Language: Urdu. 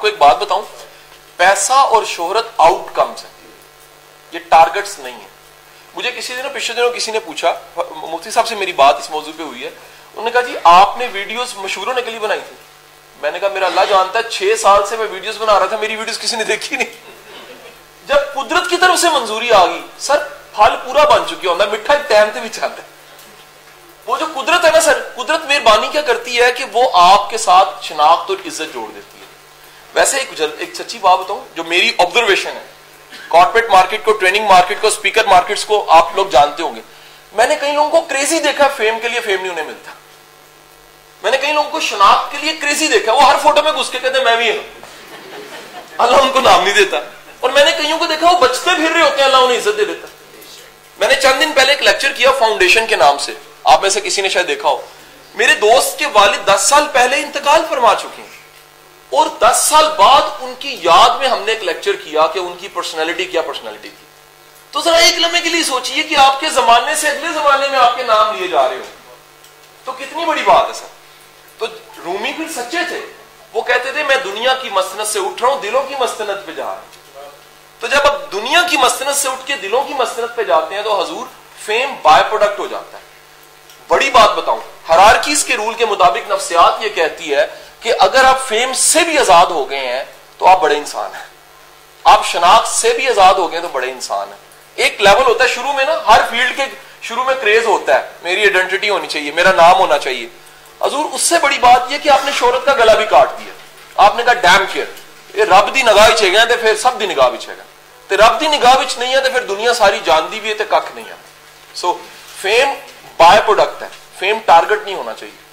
آپ کو ایک بات بتاؤں، پیسہ اور شہرت آؤٹ کمز ہیں یہ ٹارگٹس نہیں ہیں۔ مجھے کسی دنوں پچھلے دنوں کسی نے پوچھا، مفتی صاحب سے میری بات اس موضوع پہ ہوئی ہے۔ انہوں نے کہا جی آپ نے ویڈیوز مشہور ہونے کے لیے بنائی تھی۔ میں نے کہا، میرا اللہ جانتا ہے، چھ سال سے میں ویڈیوز بنا رہا تھا، میری ویڈیوز کسی نے دیکھی نہیں۔ جب قدرت کی طرف سے منظوری آ گئی، سر، پھل پورا بن چکی ہوتا مٹھا ایک ٹائم سے بھی چاہتا ہے وہ جو قدرت ہے نا سر، قدرت مہربانی کیا کرتی ہے کہ وہ آپ کے ساتھ شناخت اور عزت جوڑ دیتی ہے۔ ویسے ایک ایک سچی بات بتاؤں جو میری آبزرویشن ہے. کارپوریٹ مارکیٹ کو ٹریننگ مارکیٹ کو اسپیکر مارکیٹس کو آپ لوگ جانتے ہوں گے. میں نے کئی لوگوں کو کریزی دیکھا فیم کے لیے فیم نہیں انہیں ملتا. میں نے کئی لوگوں کو شناخت کے لیے کریزی دیکھا. وہ ہر فوٹو میں گھس کے کہتے ہیں، میں بھی ہوں. اللہ ان کو نام نہیں دیتا. اور میں نے کئیوں کو دیکھا، وہ بچتے پھر رہے ہوتے ہیں، اللہ انہیں عزت دے دیتا. میں نے چند دن پہلے ایک لیکچر کیا فاؤنڈیشن کے نام سے. آپ میں سے کسی نے شاید دیکھا ہو. میرے دوست کے والد دس سال پہلے انتقال فرما چکے ہیں. اور دس سال بعد ان کی یاد میں ہم نے ایک لیکچر کیا کہ ان کی پرسنالٹی کیا پرسنالٹی تھی۔ تو ذرا ایک لمحے کے لیے سوچئے کہ آپ کے زمانے سے اگلے زمانے میں آپ کے نام لیے جا رہے ہو تو کتنی بڑی بات ہے سر۔ تو رومی پھر سچے تھے۔ وہ کہتے تھے، میں دنیا کی مستنت سے اٹھ رہا ہوں، دلوں کی مستنت پہ جا رہا ہوں۔ تو جب اب دنیا کی مستنت سے اٹھ کے دلوں کی مستنت پہ جاتے ہیں تو حضور فیم بائی پروڈکٹ ہو جاتا ہے۔ بڑی بات بتاؤں۔ ہرارکیز کے رول کے مطابق نفسیات یہ کہتی ہے کہ اگر آپ فیم سے بھی آزاد ہو گئے ہیں تو آپ بڑے انسان ہیں۔ آپ شناخت سے بھی آزاد ہو گئے تو بڑے انسان ہیں۔ ایک لیول ہوتا ہے شروع میں نا، ہر فیلڈ کے شروع میں کریز ہوتا ہے۔ میری آئیڈینٹی ہونی چاہیے، میرا نام ہونا چاہیے۔ حضور، اس سے بڑی بات یہ کہ آپ نے شہرت کا گلا بھی کاٹ دیا۔ آپ نے کہا ڈیم کیئر یہ رب دی نگاہ چے گئے پھر سب دی نگاہ بچے گا تو رب دی نگاہ بچ نہیں ہے تو پھر دنیا ساری جان دی بھی ہے تو کھ نہیں ہے۔ سو فیم بائی پروڈکٹ ہے۔ فیم ٹارگٹ نہیں ہونا چاہیے۔